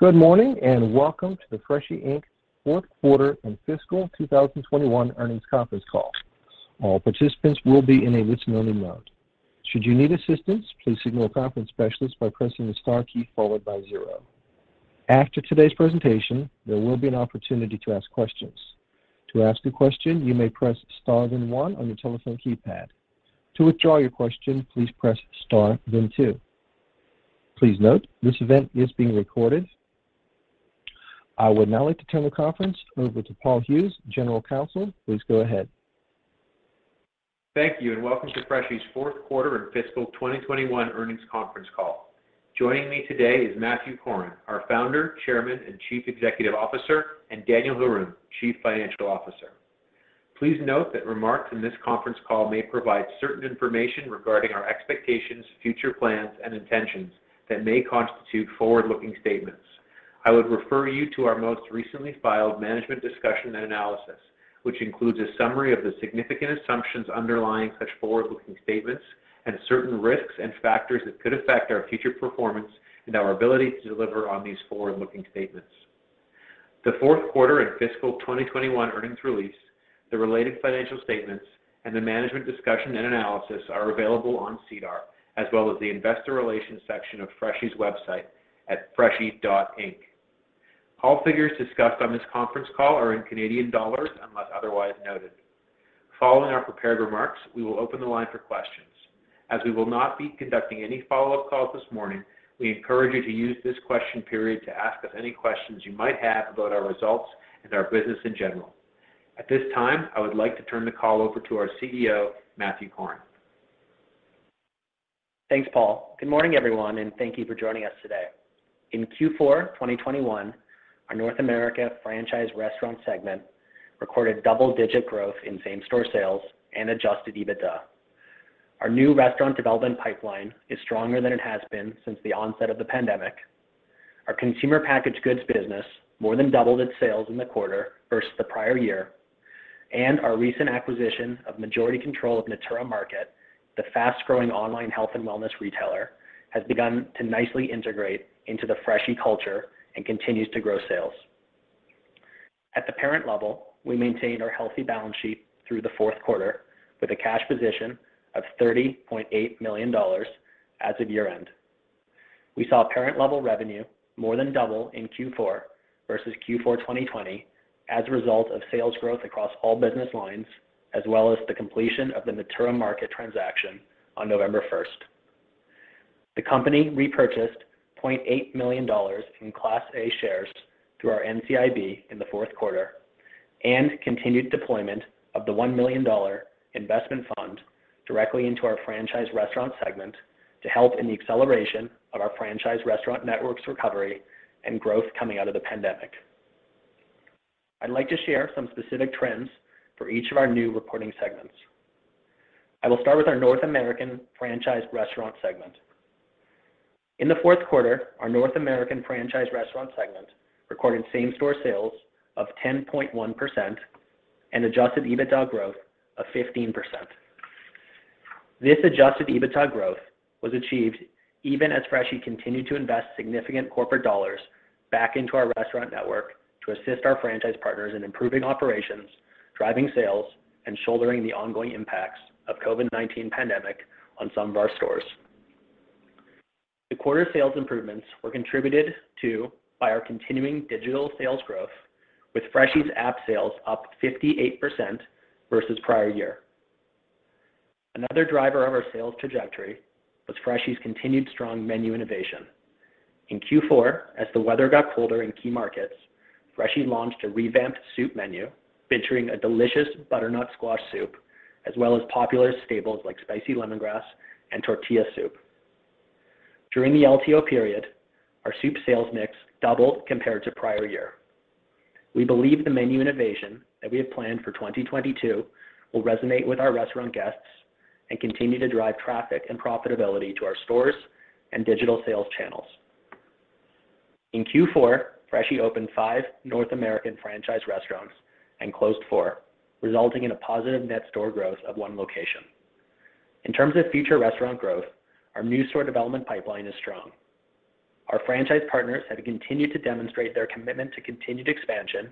Good morning, and welcome to the Freshii Inc. fourth quarter and fiscal 2021 earnings conference call. All participants will be in a listen-only mode. Should you need assistance, please signal a conference specialist by pressing the star key followed by zero. After today's presentation, there will be an opportunity to ask questions. To ask a question, you may press star then one on your telephone keypad. To withdraw your question, please press star then two. Please note, this event is being recorded. I would now like to turn the conference over to Paul Hughes, General Counsel. Please go ahead. Thank you, and welcome to Freshii's fourth quarter and fiscal 2021 earnings conference call. Joining me today is Matthew Corrin, our Founder, Chairman, and Chief Executive Officer, and Daniel Haroun, Chief Financial Officer. Please note that remarks in this conference call may provide certain information regarding our expectations, future plans, and intentions that may constitute forward-looking statements. I would refer you to our most recently filed management discussion and analysis, which includes a summary of the significant assumptions underlying such forward-looking statements and certain risks and factors that could affect our future performance and our ability to deliver on these forward-looking statements. The fourth quarter and fiscal 2021 earnings release, the related financial statements, and the management discussion and analysis are available on SEDAR, as well as the investor relations section of Freshii's website at freshii.inc. All figures discussed on this conference call are in Canadian dollars unless otherwise noted. Following our prepared remarks, we will open the line for questions. As we will not be conducting any follow-up calls this morning, we encourage you to use this question period to ask us any questions you might have about our results and our business in general. At this time, I would like to turn the call over to our CEO, Matthew Corrin. Thanks, Paul. Good morning, everyone, and thank you for joining us today. In Q4 2021, our North America franchise restaurant segment recorded double-digit growth in same-store sales and adjusted EBITDA. Our new restaurant development pipeline is stronger than it has been since the onset of the pandemic. Our consumer packaged goods business more than doubled its sales in the quarter versus the prior year. And our recent acquisition of majority control of Natura Market, the fast-growing online health and wellness retailer, has begun to nicely integrate into the Freshii culture and continues to grow sales. At the parent level, we maintained our healthy balance sheet through the fourth quarter with a cash position of 30.8 million dollars as of year-end. We saw parent-level revenue more than double in Q4 versus Q4 2020 as a result of sales growth across all business lines, as well as the completion of the Natura Market transaction on November 1st. The company repurchased 0.8 million dollars in Class A shares through our NCIB in the fourth quarter and continued deployment of the 1 million dollar investment fund directly into our franchise restaurant segment to help in the acceleration of our franchise restaurant network's recovery and growth coming out of the pandemic. I'd like to share some specific trends for each of our new reporting segments. I will start with our North American franchise restaurant segment. In the fourth quarter, our North American franchise restaurant segment recorded same-store sales of 10.1% and adjusted EBITDA growth of 15%. This adjusted EBITDA growth was achieved even as Freshii continued to invest significant corporate dollars back into our restaurant network to assist our franchise partners in improving operations, driving sales, and shouldering the ongoing impacts of COVID-19 pandemic on some of our stores. The quarter sales improvements were contributed to by our continuing digital sales growth, with Freshii's app sales up 58% versus prior year. Another driver of our sales trajectory was Freshii's continued strong menu innovation. In Q4, as the weather got colder in key markets, Freshii launched a revamped soup menu featuring a delicious butternut squash soup, as well as popular staples like spicy lemongrass and tortilla soup. During the LTO period, our soup sales mix doubled compared to prior year. We believe the menu innovation that we have planned for 2022 will resonate with our restaurant guests and continue to drive traffic and profitability to our stores and digital sales channels. In Q4, Freshii opened five North American franchise restaurants and closed four, resulting in a positive net store growth of one location. In terms of future restaurant growth, our new store development pipeline is strong. Our franchise partners have continued to demonstrate their commitment to continued expansion,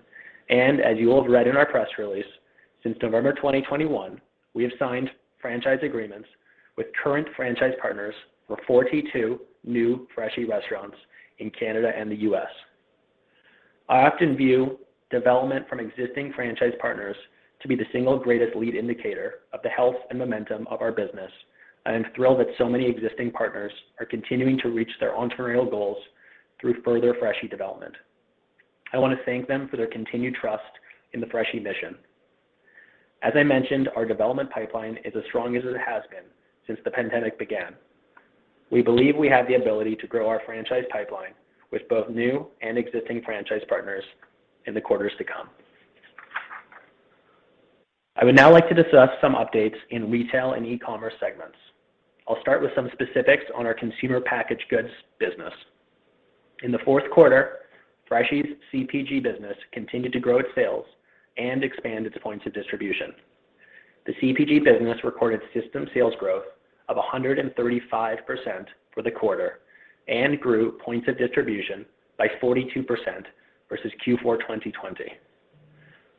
and as you will have read in our press release, since November 2021, we have signed franchise agreements with current franchise partners for 42 new Freshii restaurants in Canada and the U.S. I often view development from existing franchise partners to be the single greatest lead indicator of the health and momentum of our business. I am thrilled that so many existing partners are continuing to reach their entrepreneurial goals through further Freshii development. I want to thank them for their continued trust in the Freshii mission. As I mentioned, our development pipeline is as strong as it has been since the pandemic began. We believe we have the ability to grow our franchise pipeline with both new and existing franchise partners in the quarters to come. I would now like to discuss some updates in retail and e-commerce segments. I'll start with some specifics on our consumer packaged goods business. In the fourth quarter, Freshii's CPG business continued to grow its sales and expand its points of distribution. The CPG business recorded system sales growth of 135% for the quarter and grew points of distribution by 42% versus Q4 2020.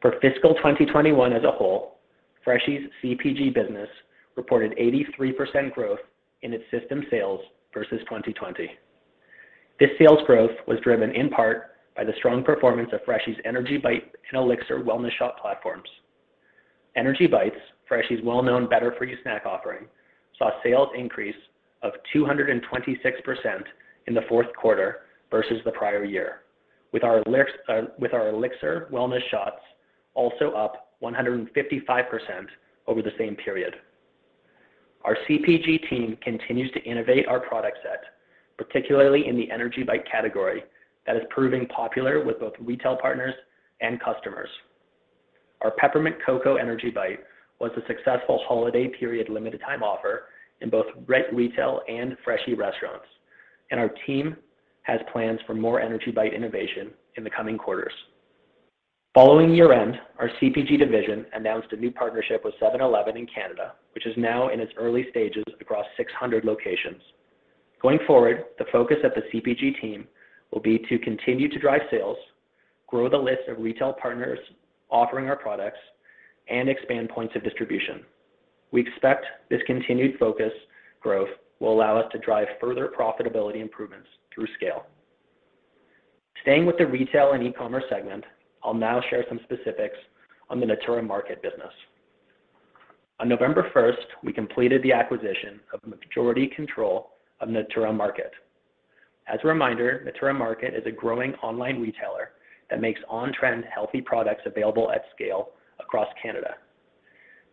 For fiscal 2021 as a whole, Freshii's CPG business reported 83% growth in its system sales versus 2020. This sales growth was driven in part by the strong performance of Freshii's Energii Bites and Elixir wellness shot platforms. Energii Bites, Freshii's well-known better-for-you snack offering, saw sales increase of 226% in the fourth quarter versus the prior year, with our uh, Elixir wellness shots also up 155% over the same period. Our CPG team continues to innovate our product set, particularly in the Energii Bites category that is proving popular with both retail partners and customers. Our Peppermint Cocoa Energii Bite was a successful holiday period limited time offer in both retail and Freshii restaurants, and our team has plans for more energy bite innovation in the coming quarters. Following year-end, our CPG division announced a new partnership with 7-Eleven in Canada, which is now in its early stages across 600 locations. Going forward, the focus of the CPG team will be to continue to drive sales, grow the list of retail partners offering our products, and expand points of distribution. We expect this continued focus growth will allow us to drive further profitability improvements through scale. Staying with the retail and e-commerce segment, I'll now share some specifics on the Natura Market business. On November 1st, we completed the acquisition of majority control of Natura Market. As a reminder, Natura Market is a growing online retailer that makes on-trend healthy products available at scale across Canada.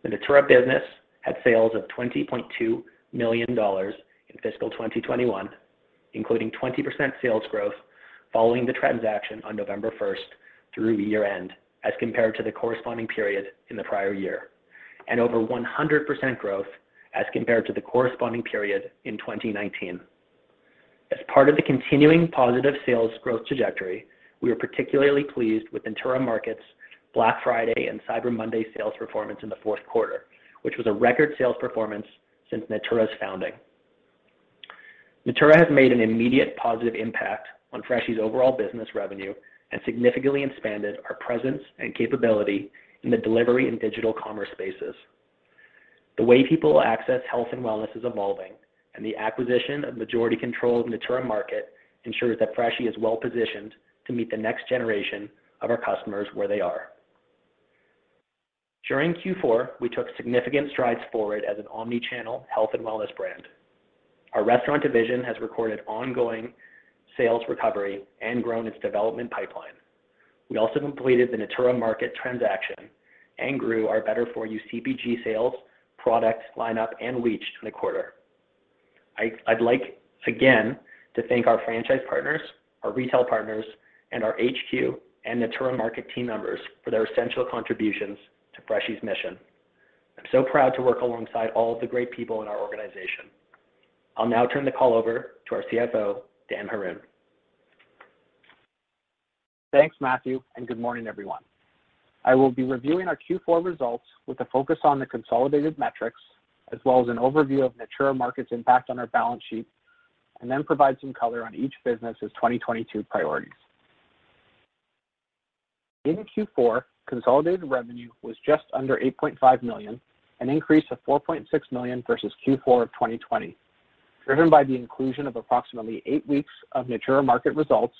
The Natura business had sales of 20.2 million dollars in fiscal 2021, including 20% sales growth following the transaction on November 1st through year-end as compared to the corresponding period in the prior year, and over 100% growth as compared to the corresponding period in 2019. As part of the continuing positive sales growth trajectory, we are particularly pleased with Natura Market's Black Friday and Cyber Monday sales performance in the fourth quarter, which was a record sales performance since Natura's founding. Natura has made an immediate positive impact on Freshii's overall business revenue and significantly expanded our presence and capability in the delivery and digital commerce spaces. The way people access health and wellness is evolving, and the acquisition of majority control of Natura Market ensures that Freshii is well-positioned to meet the next generation of our customers where they are. During Q4, we took significant strides forward as an omni-channel health and wellness brand. Our restaurant division has recorded ongoing sales recovery and grown its development pipeline. We also completed the Natura Market transaction and grew our better-for-you CPG sales, product lineup, and reach in the quarter. I'd like again to thank our franchise partners, our retail partners, and our HQ and Natura Market team members for their essential contributions to Freshii's mission. I'm so proud to work alongside all of the great people in our organization. I'll now turn the call over to our CFO, Dan Haroun. Thanks, Matthew, and good morning, everyone. I will be reviewing our Q4 results with a focus on the consolidated metrics as well as an overview of Natura Market's impact on our balance sheet, and then provide some color on each business's 2022 priorities. In Q4, consolidated revenue was just under 8.5 million, an increase of 4.6 million versus Q4 of 2020, driven by the inclusion of approximately eight weeks of Natura Market results,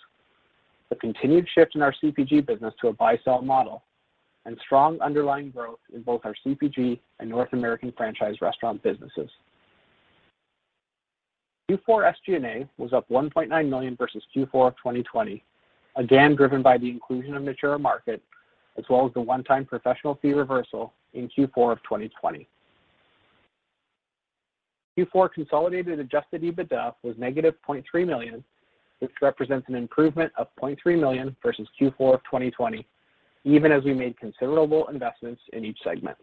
the continued shift in our CPG business to a buy-sell model, and strong underlying growth in both our CPG and North American franchise restaurant businesses. Q4 SG&A was up 1.9 million versus Q4 of 2020, again driven by the inclusion of Natura Market as well as the one-time professional fee reversal in Q4 of 2020. Q4 consolidated adjusted EBITDA was -$0.3 million, which represents an improvement of 0.3 million versus Q4 of 2020, even as we made considerable investments in each segment.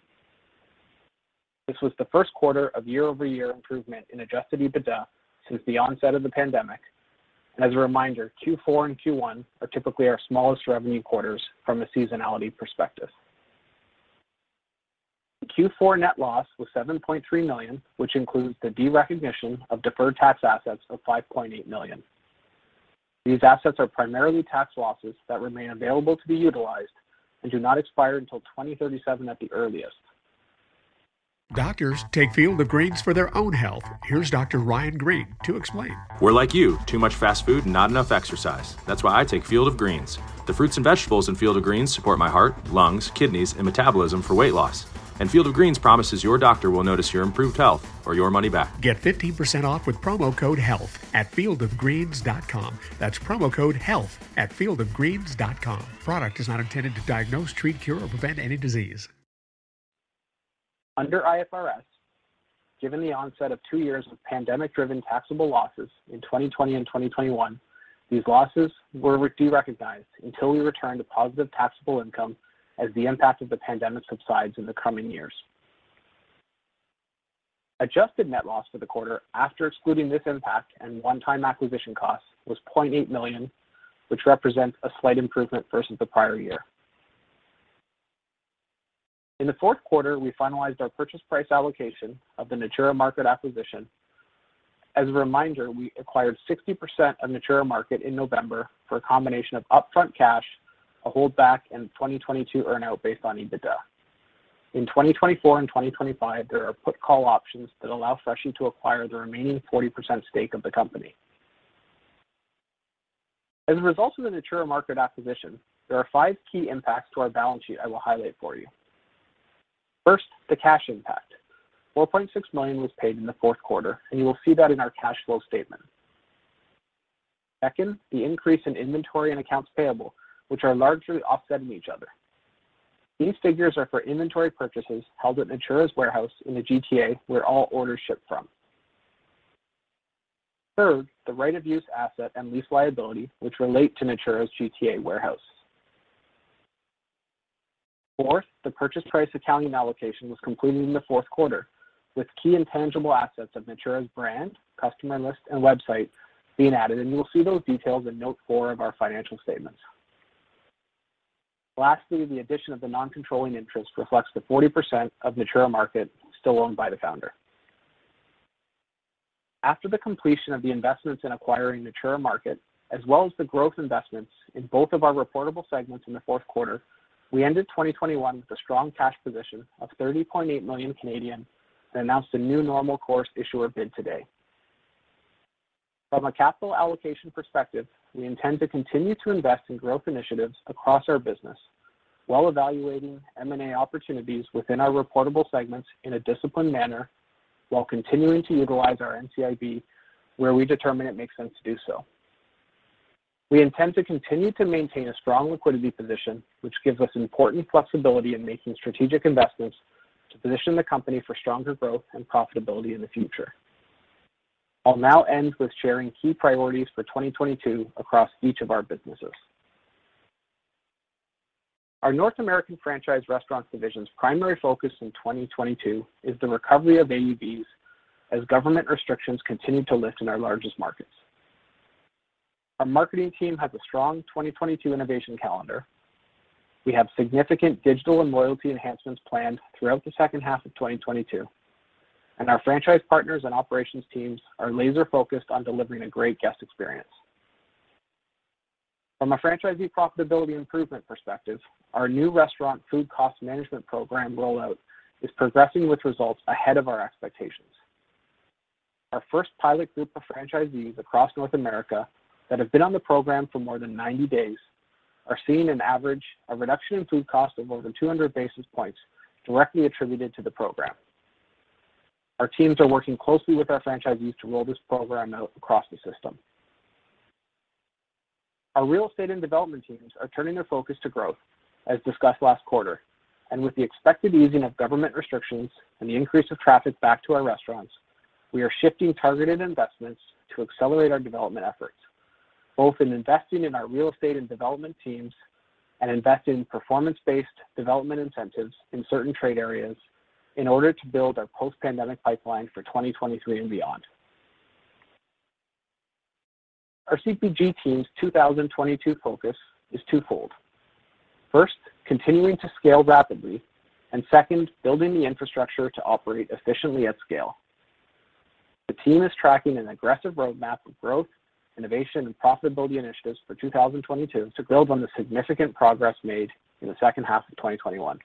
This was the first quarter of year-over-year improvement in adjusted EBITDA since the onset of the pandemic. As a reminder, Q4 and Q1 are typically our smallest revenue quarters from a seasonality perspective. Q4 net loss was 7.3 million, which includes the derecognition of deferred tax assets of 5.8 million. These assets are primarily tax losses that remain available to be utilized and do not expire until 2037 at the earliest. Doctors take Field of Greens for their own health. Here's Dr. Ryan Green to explain. We're like you, too much fast food and not enough exercise. That's why I take Field of Greens. The fruits and vegetables in Field of Greens support my heart, lungs, kidneys, and metabolism for weight loss. And Field of Greens promises your doctor will notice your improved health or your money back. Get 15% off with promo code HEALTH at fieldofgreens.com. That's promo code HEALTH at fieldofgreens.com. Product is not intended to diagnose, treat, cure, or prevent any disease. Under IFRS, given the onset of two years of pandemic-driven taxable losses in 2020 and 2021, these losses were derecognized until we return to positive taxable income as the impact of the pandemic subsides in the coming years. Adjusted net loss for the quarter after excluding this impact and one-time acquisition costs was 0.8 million, which represents a slight improvement versus the prior year. In the fourth quarter, we finalized our purchase price allocation of the Natura Market acquisition. As a reminder, we acquired 60% of Natura Market in November for a combination of upfront cash, a holdback, and 2022 earn-out based on EBITDA. In 2024 and 2025, there are put call options that allow Freshii to acquire the remaining 40% stake of the company. As a result of the Natura Market acquisition, there are five key impacts to our balance sheet I will highlight for you. First, the cash impact. 4.6 million was paid in the fourth quarter, and you will see that in our cash flow statement. Second, the increase in inventory and accounts payable, which are largely offsetting each other. These figures are for inventory purchases held at Natura's warehouse in the GTA, where all orders ship from. Third, the right-of-use asset and lease liability, which relate to Natura's GTA warehouse. Fourth, the purchase price accounting allocation was completed in the fourth quarter, with key intangible assets of Natura's brand, customer list, and website being added, and you will see those details in note four of our financial statements. Lastly, the addition of the non-controlling interest reflects the 40% of Natura Market still owned by the founder. After the completion of the investments in acquiring Natura Market, as well as the growth investments in both of our reportable segments in the fourth quarter, we ended 2021 with a strong cash position of 30.8 million and announced a new normal course issuer bid today. From a capital allocation perspective, we intend to continue to invest in growth initiatives across our business while evaluating M&A opportunities within our reportable segments in a disciplined manner while continuing to utilize our NCIB where we determine it makes sense to do so. We intend to continue to maintain a strong liquidity position, which gives us important flexibility in making strategic investments to position the company for stronger growth and profitability in the future. I'll now end with sharing key priorities for 2022 across each of our businesses. Our North American Franchise Restaurants division's primary focus in 2022 is the recovery of AUVs as government restrictions continue to lift in our largest markets. Our marketing team has a strong 2022 innovation calendar. We have significant digital and loyalty enhancements planned throughout the second half of 2022, and our franchise partners and operations teams are laser-focused on delivering a great guest experience. From a franchisee profitability improvement perspective, our new restaurant food cost management program rollout is progressing with results ahead of our expectations. Our first pilot group of franchisees across North America that have been on the program for more than 90 days are seeing an average reduction in food cost of over 200 basis points directly attributed to the program. Our teams are working closely with our franchisees to roll this program out across the system. Our real estate and development teams are turning their focus to growth, as discussed last quarter. And with the expected easing of government restrictions and the increase of traffic back to our restaurants, we are shifting targeted investments to accelerate our development efforts, both in investing in our real estate and development teams and investing in performance-based development incentives in certain trade areas in order to build our post-pandemic pipeline for 2023 and beyond. Our CPG team's 2022 focus is twofold. First, continuing to scale rapidly, and second, building the infrastructure to operate efficiently at scale. The team is tracking an aggressive roadmap of growth, innovation, and profitability initiatives for 2022 to build on the significant progress made in the second half of 2021.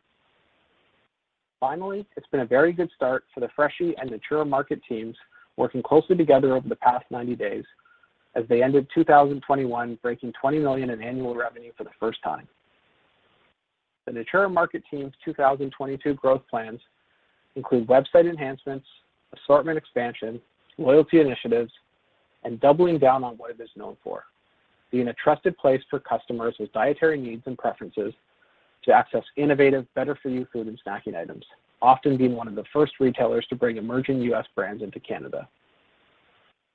Finally, it's been a very good start for the Freshii and Natura Market teams working closely together over the past 90 days as they ended 2021 breaking 20 million in annual revenue for the first time. The Natura Market team's 2022 growth plans include website enhancements, assortment expansion, loyalty initiatives, and doubling down on what it is known for, being a trusted place for customers with dietary needs and preferences to access innovative, better-for-you food and snacking items, often being one of the first retailers to bring emerging U.S. brands into Canada.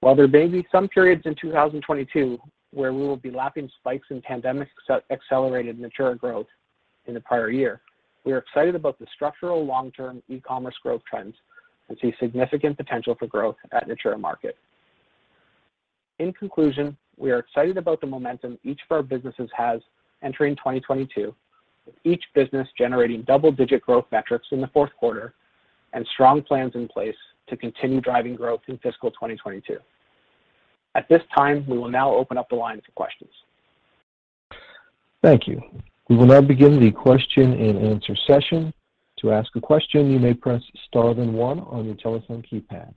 While there may be some periods in 2022 where we will be lapping spikes in pandemic-accelerated Natura growth in the prior year, we are excited about the structural long-term e-commerce growth trends and see significant potential for growth at Natura Market. In conclusion, we are excited about the momentum each of our businesses has entering 2022, with each business generating double-digit growth metrics in the fourth quarter and strong plans in place to continue driving growth in fiscal 2022. At this time, we will now open up the line for questions. Thank you. We will now begin the question-and-answer session. To ask a question, you may press star then one on your telephone keypad.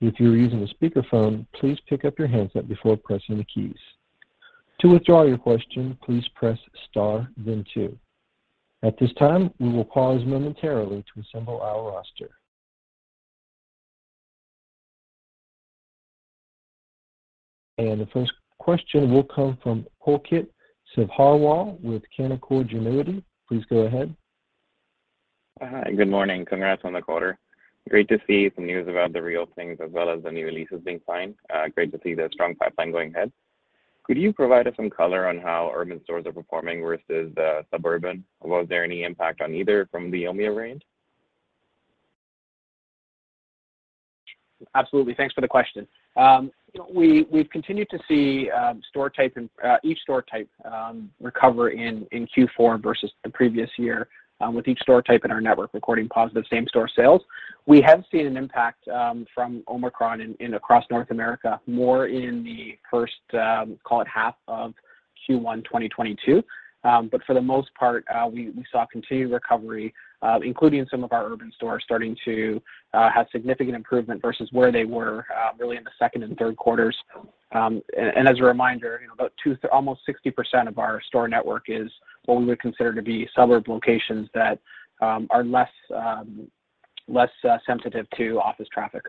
If you're using a speakerphone, please pick up your handset before pressing the keys. To withdraw your question, please press star then two. At this time, we will pause momentarily to assemble our roster. And the first question will come from Pulkit Sabharwal with Canaccord Genuity. Please go ahead. Hi. Good morning. Congrats on the quarter. Great to see some news about the reopenings as well as the new leases being signed. Uh, great to see the strong pipeline going ahead. Could you provide us some color on how urban stores are performing versus the suburban? Was there any impact on either from the Omicron variant? Absolutely. Thanks for the question. Um, you know, we've continued to see um, store type and uh, each store type um, recover in Q4 versus the previous year, with each store type in our network recording positive same-store sales. We have seen an impact from Omicron across North America, more in the first, call it half of Q1 2022. For the most part, uh, we saw continued recovery, Uh, including some of our urban stores starting to uh, have significant improvement versus where they were um, really in the second and third quarters. Um and as a reminder, you know, about almost 60% of our store network is what we would consider to be suburb locations that um, are less um, uh, sensitive to office traffic.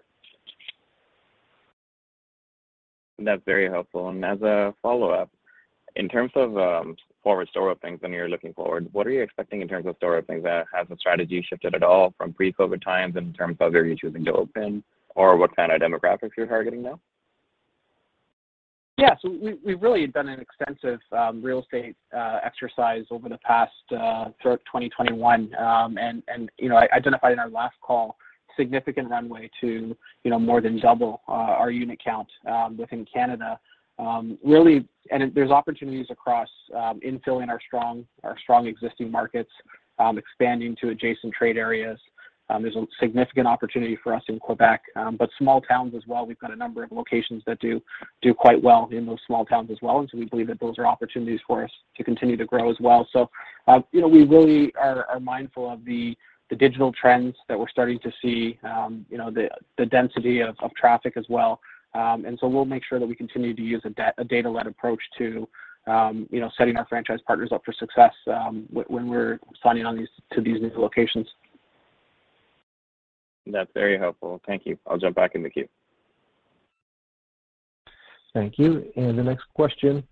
That's very helpful. And as a follow-up, in terms of um, forward store openings when you're looking forward, what are you expecting in terms of store openings? Uh, has the strategy shifted at all from pre-COVID times in terms of where you're choosing to open or what kind of demographics you're targeting now? Yeah. So we've really done an extensive um, real estate uh, exercise over the past uh, throughout 2021. Um, you know, I identified in our last call significant runway to you know more than double our unit count within Canada. Um, really, and there's opportunities across um, infilling our strong our strong existing markets, um, expanding to adjacent trade areas. There's a significant opportunity for us in Quebec, but small towns as well. We've got a number of locations that do quite well in those small towns as well, and so we believe that those are opportunities for us to continue to grow as well. So you know, we really are mindful of the digital trends that we're starting to see, you know, the density of traffic as well. Um, we'll make sure that we continue to use a data-led approach to, um, you know, setting our franchise partners up for success, um, when we're signing on to these new locations. That's very helpful. Thank you. I'll jump back in the queue. Thank you. And the next question,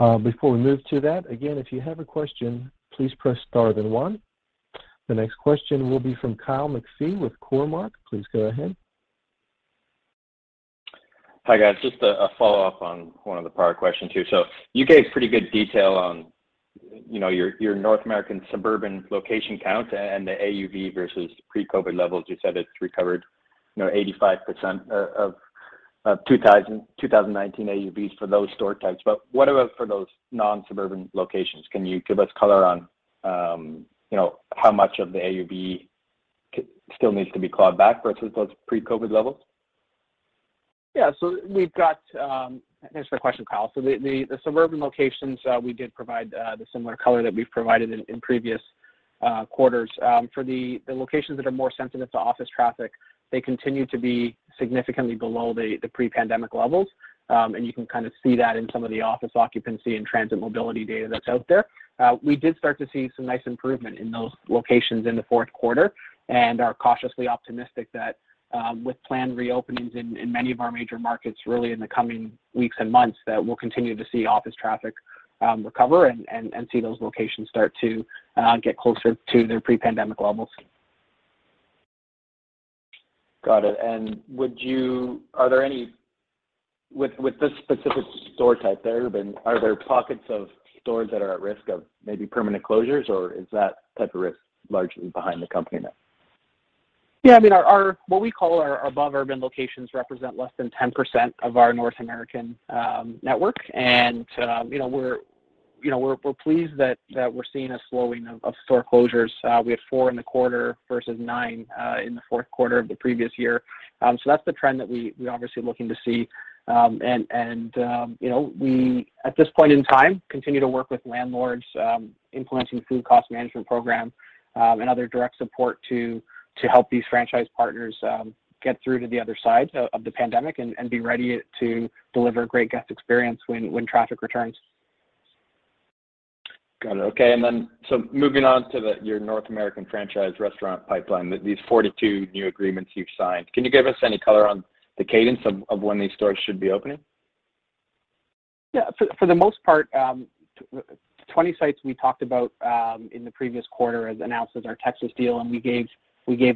uh, before we move to that, again, if you have a question, please press star then one. The next question will be from Kyle McPhee with Cormark. Please go ahead. Hi, guys. Just a follow-up on one of the prior questions here. So you gave pretty good detail on, you know, your North American suburban location count and the AUV versus pre-COVID levels. You said it's recovered, you know, 85% uh, of 2019 AUVs for those store types. But what about for those non-suburban locations? Can you give us color on, um, you know, how much of the AUV still needs to be clawed back versus those pre-COVID levels? Um, thanks for the question, Kyle. So the suburban locations, uh, we did provide uh, the similar color that we've provided in previous uh, quarters. Um, for the locations that are more sensitive to office traffic, they continue to be significantly below the pre-pandemic levels. Um and you can kind of see that in some of the office occupancy and transit mobility data that's out there. We did start to see some nice improvement in those locations in the fourth quarter and are cautiously optimistic that Uh, with planned reopenings in many of our major markets really in the coming weeks and months, that we'll continue to see office traffic um, recover and see those locations start to uh, get closer to their pre-pandemic levels. Got it. And would you are there any with with this specific store type, the urban, are there pockets of stores that are at risk of maybe permanent closures, or is that type of risk largely behind the company now? Yeah, I mean, our what we call our above urban locations represent less than 10% of our North American um, network. And um you know, we're pleased that we're seeing a slowing of store closures. Uh, we had four in the quarter versus nine uh, in the fourth quarter of the previous year. Um so that's the trend that we we're obviously looking to see. Um, and, um, you know, we at this point in time continue to work with landlords implementing food cost management program and other direct support to help these franchise partners um, get through to the other side of the pandemic and be ready to deliver a great guest experience when traffic returns. Got it. Okay. And then so moving on to your North American franchise restaurant pipeline, these 42 new agreements you've signed, can you give us any color on the cadence of when these stores should be opening? Yeah. For the most part, um, 20 sites we talked about um, in the previous quarter as announced as our Texas deal, and we gave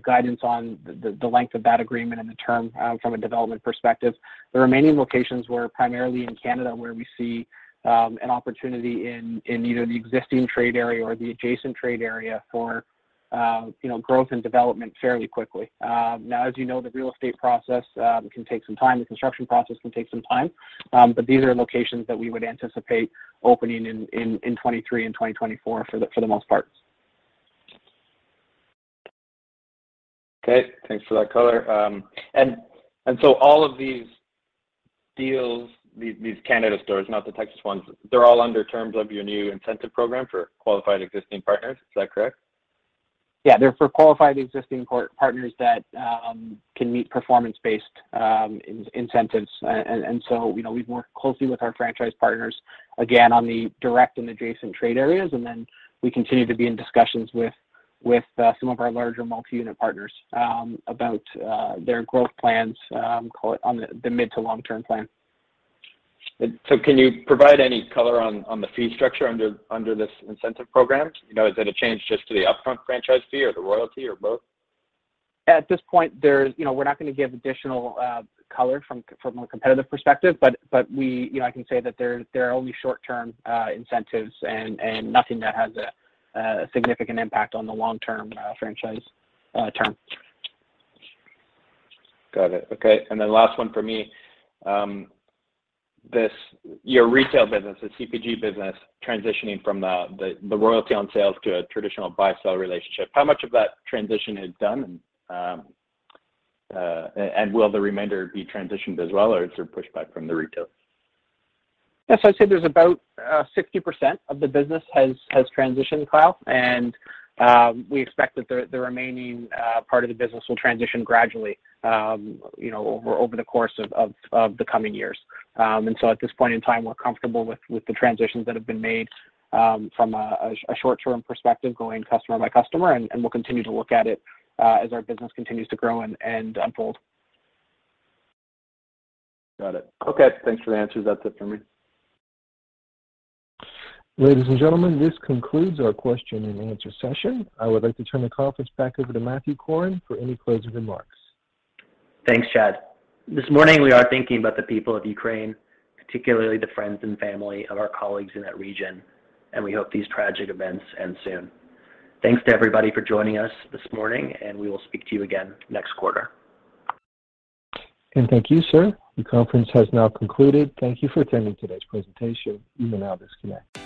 guidance on the length of that agreement and the term uh, from a development perspective. The remaining locations were primarily in Canada, where we see um, an opportunity in either the existing trade area or the adjacent trade area for um, you know, growth and development fairly quickly. Um, now, as you know, the real estate process can take some time. The construction process can take some time. But these are locations that we would anticipate opening in 2023 and 2024 for the most part. Okay. Thanks for that color. Um and and so all of these deals, these Canada stores, not the Texas ones, they're all under terms of your new incentive program for qualified existing partners. Is that correct? Yeah. They're for qualified existing partners that can meet performance-based incentives. And so you know, we've worked closely with our franchise partners, again, on the direct and adjacent trade areas, and then we continue to be in discussions with Uh, some of our larger multi-unit partners um, about uh, their growth plans, um, call it on the mid to long-term plan. So, can you provide any color on the fee structure under this incentive program? You know, is it a change just to the upfront franchise fee or the royalty or both? At this point, you know, we're not gonna give additional uh, color from from a competitive perspective, but but we, you know, I can say that there there are only short-term uh, incentives and and nothing that has a, significant impact on the long-term uh, franchise uh, term. Got it. Okay. And then last one for me. Um, this your retail business, the CPG business, transitioning from the, royalty on sales to a traditional buy-sell relationship. How much of that transition is done, and um, uh, will the remainder be transitioned as well, or is there pushback from the retailers? Yes, I'd say there's about uh, 60% of the business has transitioned, Kyle, and um, we expect that the, remaining uh, part of the business will transition gradually, um, you know, over, the course of, the coming years. Um, and so at this point in time, we're comfortable with, the transitions that have been made from a, short-term perspective, going customer by customer, and, we'll continue to look at it uh, as our business continues to grow and unfold. Got it. Okay, thanks for the answers. That's it for me. Ladies and gentlemen, this concludes our question and answer session. I would like to turn the conference back over to Matthew Corrin for any closing remarks. Thanks, Chad. This morning, we are thinking about the people of Ukraine, particularly the friends and family of our colleagues in that region, and we hope these tragic events end soon. Thanks to everybody for joining us this morning, and we will speak to you again next quarter. And thank you, sir. The conference has now concluded. Thank you for attending today's presentation. You may now disconnect.